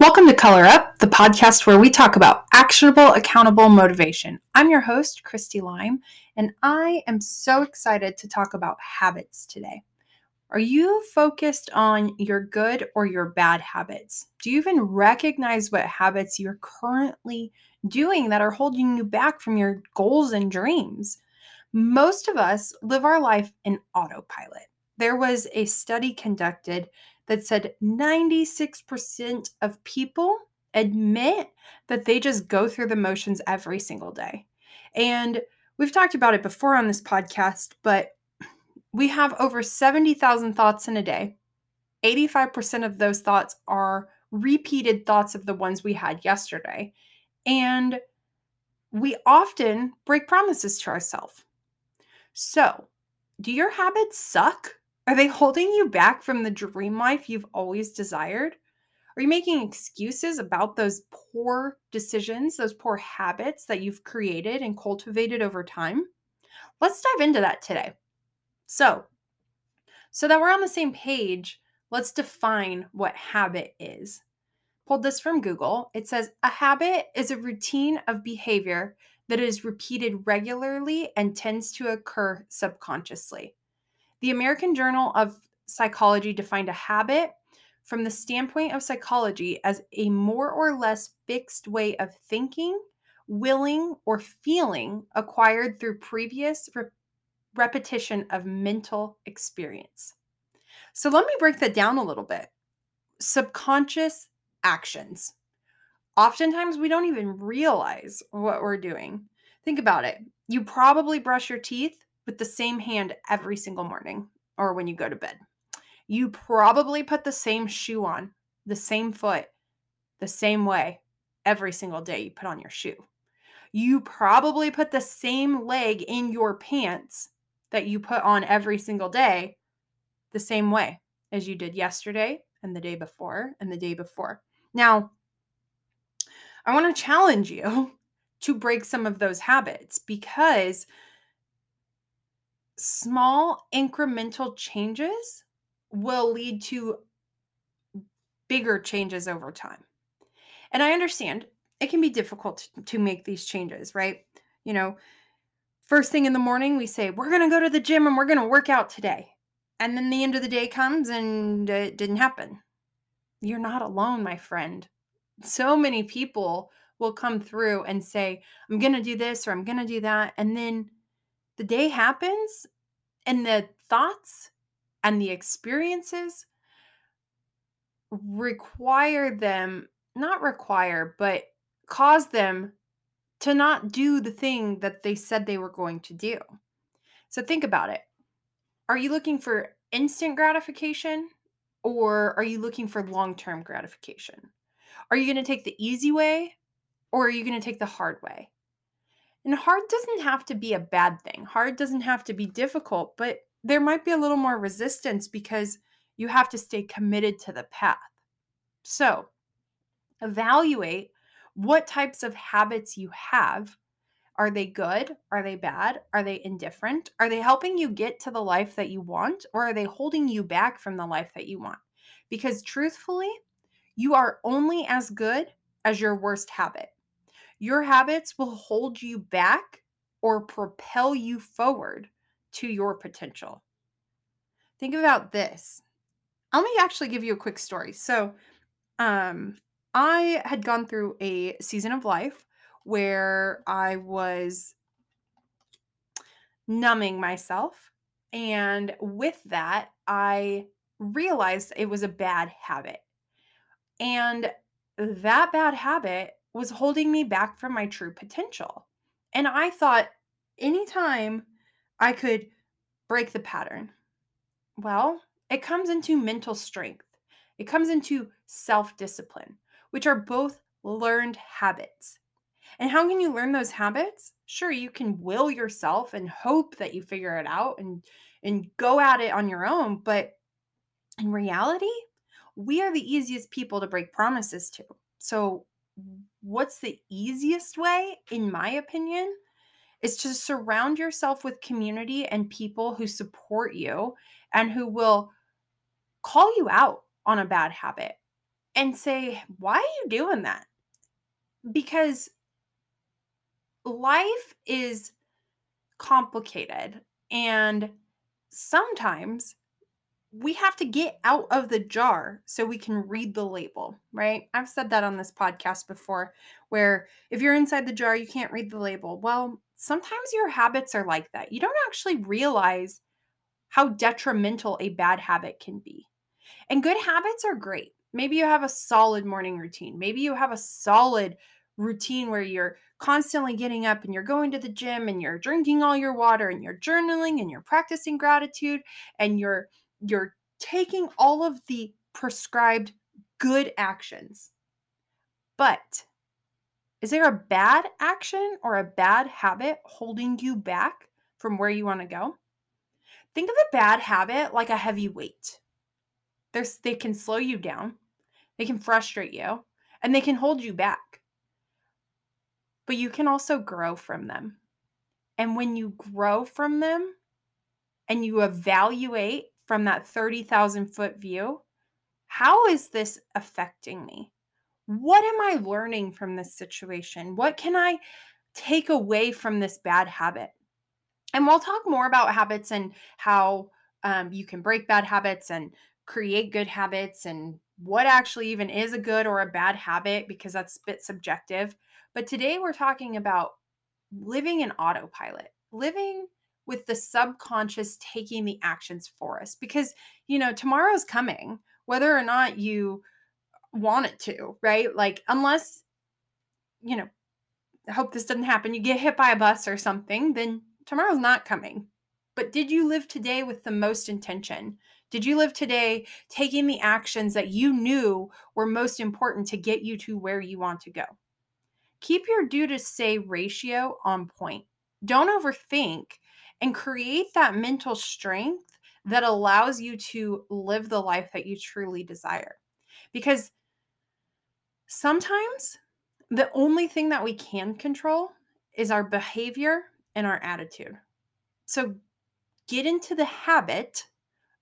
Welcome to Color Up, the podcast where we talk about actionable, accountable motivation. I'm your host, Cristy Lime, and I am so excited to talk about habits today. Are you focused on your good or your bad habits? Do you even recognize what habits you're currently doing that are holding you back from your goals and dreams? Most of us live our life in autopilot. There was a study conducted that said 96% of people admit that they just go through the motions every single day. And we've talked about it before on this podcast, but we have over 70,000 thoughts in a day. 85% of those thoughts are repeated thoughts of the ones we had yesterday. And we often break promises to ourselves. So, do your habits suck? Are they holding you back from the dream life you've always desired? Are you making excuses about those poor decisions, those poor habits that you've created and cultivated over time? Let's dive into that today. So, so that we're on the same page, let's define what habit is. Pulled this from Google. It says a habit is a routine of behavior that is repeated regularly and tends to occur subconsciously. The American Journal of Psychology defined a habit from the standpoint of psychology as a more or less fixed way of thinking, willing, or feeling acquired through previous re- repetition of mental experience. So let me break that down a little bit. Subconscious actions. Oftentimes, we don't even realize what we're doing. Think about it. You probably brush your teeth with the same hand every single morning or when you go to bed. You probably put the same shoe on, the same foot, the same way every single day you put on your shoe. You probably put the same leg in your pants that you put on every single day the same way as you did yesterday and the day before and the day before. Now, I want to challenge you to break some of those habits because small incremental changes will lead to bigger changes over time. And I understand it can be difficult to make these changes, right? You know, first thing in the morning, we say, we're going to go to the gym and we're going to work out today. And then the end of the day comes and it didn't happen. You're not alone, my friend. So many people will come through and say, I'm going to do this or I'm going to do that. And then the day happens and the thoughts and the experiences require them, not require, but cause them to not do the thing that they said they were going to do. So think about it. Are you looking for instant gratification or are you looking for long term gratification? Are you going to take the easy way or are you going to take the hard way? And hard doesn't have to be a bad thing. Hard doesn't have to be difficult, but there might be a little more resistance because you have to stay committed to the path. So, evaluate what types of habits you have. Are they good? Are they bad? Are they indifferent? Are they helping you get to the life that you want or are they holding you back from the life that you want? Because truthfully, you are only as good as your worst habit. Your habits will hold you back or propel you forward to your potential. Think about this. Let me actually give you a quick story. So, um, I had gone through a season of life where I was numbing myself. And with that, I realized it was a bad habit. And that bad habit was holding me back from my true potential. And I thought anytime I could break the pattern, well, it comes into mental strength, it comes into self discipline, which are both learned habits. And how can you learn those habits? Sure, you can will yourself and hope that you figure it out and and go at it on your own, but in reality, we are the easiest people to break promises to. So what's the easiest way, in my opinion, is to surround yourself with community and people who support you and who will call you out on a bad habit and say, Why are you doing that? Because life is complicated and sometimes we have to get out of the jar so we can read the label, right? I've said that on this podcast before, where if you're inside the jar, you can't read the label. Well, sometimes your habits are like that. You don't actually realize how detrimental a bad habit can be. And good habits are great. Maybe you have a solid morning routine. Maybe you have a solid routine where you're constantly getting up and you're going to the gym and you're drinking all your water and you're journaling and you're practicing gratitude and you're you're taking all of the prescribed good actions. But is there a bad action or a bad habit holding you back from where you want to go? Think of a bad habit like a heavy weight. There's, they can slow you down, they can frustrate you, and they can hold you back. But you can also grow from them. And when you grow from them and you evaluate from that 30,000 foot view, how is this affecting me? What am I learning from this situation? What can I take away from this bad habit? And we'll talk more about habits and how um, you can break bad habits and create good habits and what actually even is a good or a bad habit because that's a bit subjective. But today we're talking about living in autopilot, living with the subconscious taking the actions for us because, you know, tomorrow's coming, whether or not you want it to, right? Like, unless, you know, I hope this doesn't happen, you get hit by a bus or something, then tomorrow's not coming. But did you live today with the most intention? Did you live today taking the actions that you knew were most important to get you to where you want to go? Keep your do to say ratio on point. Don't overthink and create that mental strength mm-hmm. that allows you to live the life that you truly desire. Because sometimes the only thing that we can control is our behavior and our attitude. So get into the habit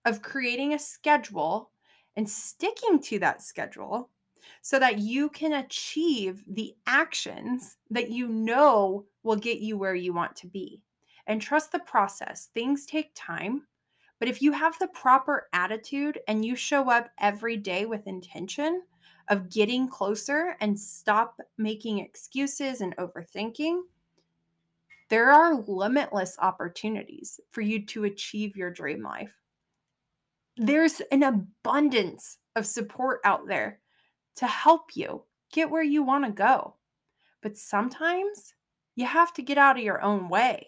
of creating a schedule and sticking to that schedule so that you can achieve the actions that you know will get you where you want to be and trust the process. Things take time, but if you have the proper attitude and you show up every day with intention of getting closer and stop making excuses and overthinking, there are limitless opportunities for you to achieve your dream life. There's an abundance of support out there to help you get where you want to go. But sometimes you have to get out of your own way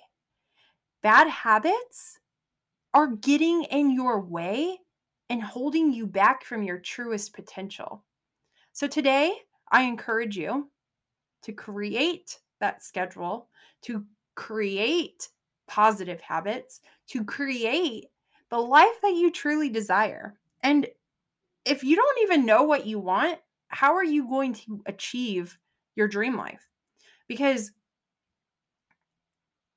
bad habits are getting in your way and holding you back from your truest potential. So today, I encourage you to create that schedule, to create positive habits, to create the life that you truly desire. And if you don't even know what you want, how are you going to achieve your dream life? Because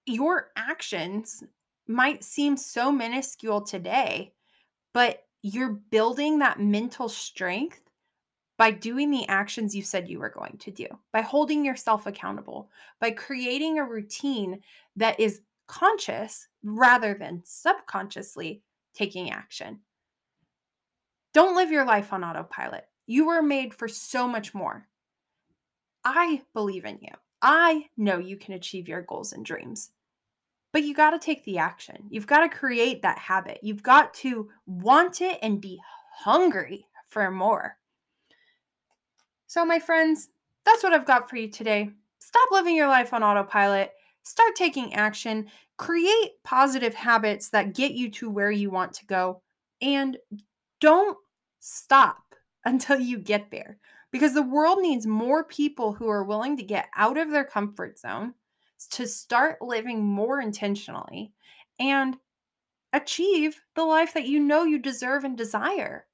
your actions might seem so minuscule today, but you're building that mental strength by doing the actions you said you were going to do, by holding yourself accountable, by creating a routine that is conscious rather than subconsciously taking action. Don't live your life on autopilot. You were made for so much more. I believe in you. I know you can achieve your goals and dreams. But you got to take the action. You've got to create that habit. You've got to want it and be hungry for more. So, my friends, that's what I've got for you today. Stop living your life on autopilot. Start taking action. Create positive habits that get you to where you want to go. And don't stop until you get there because the world needs more people who are willing to get out of their comfort zone to start living more intentionally and achieve the life that you know you deserve and desire.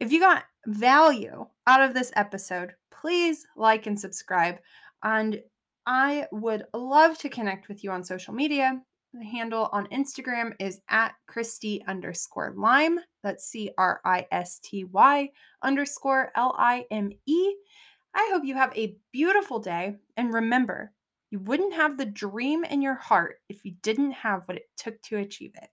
If you got value out of this episode, please like and subscribe. And I would love to connect with you on social media. The handle on Instagram is at Cristy underscore lime. That's C R I S T Y underscore L I M E. I hope you have a beautiful day. And remember, you wouldn't have the dream in your heart if you didn't have what it took to achieve it.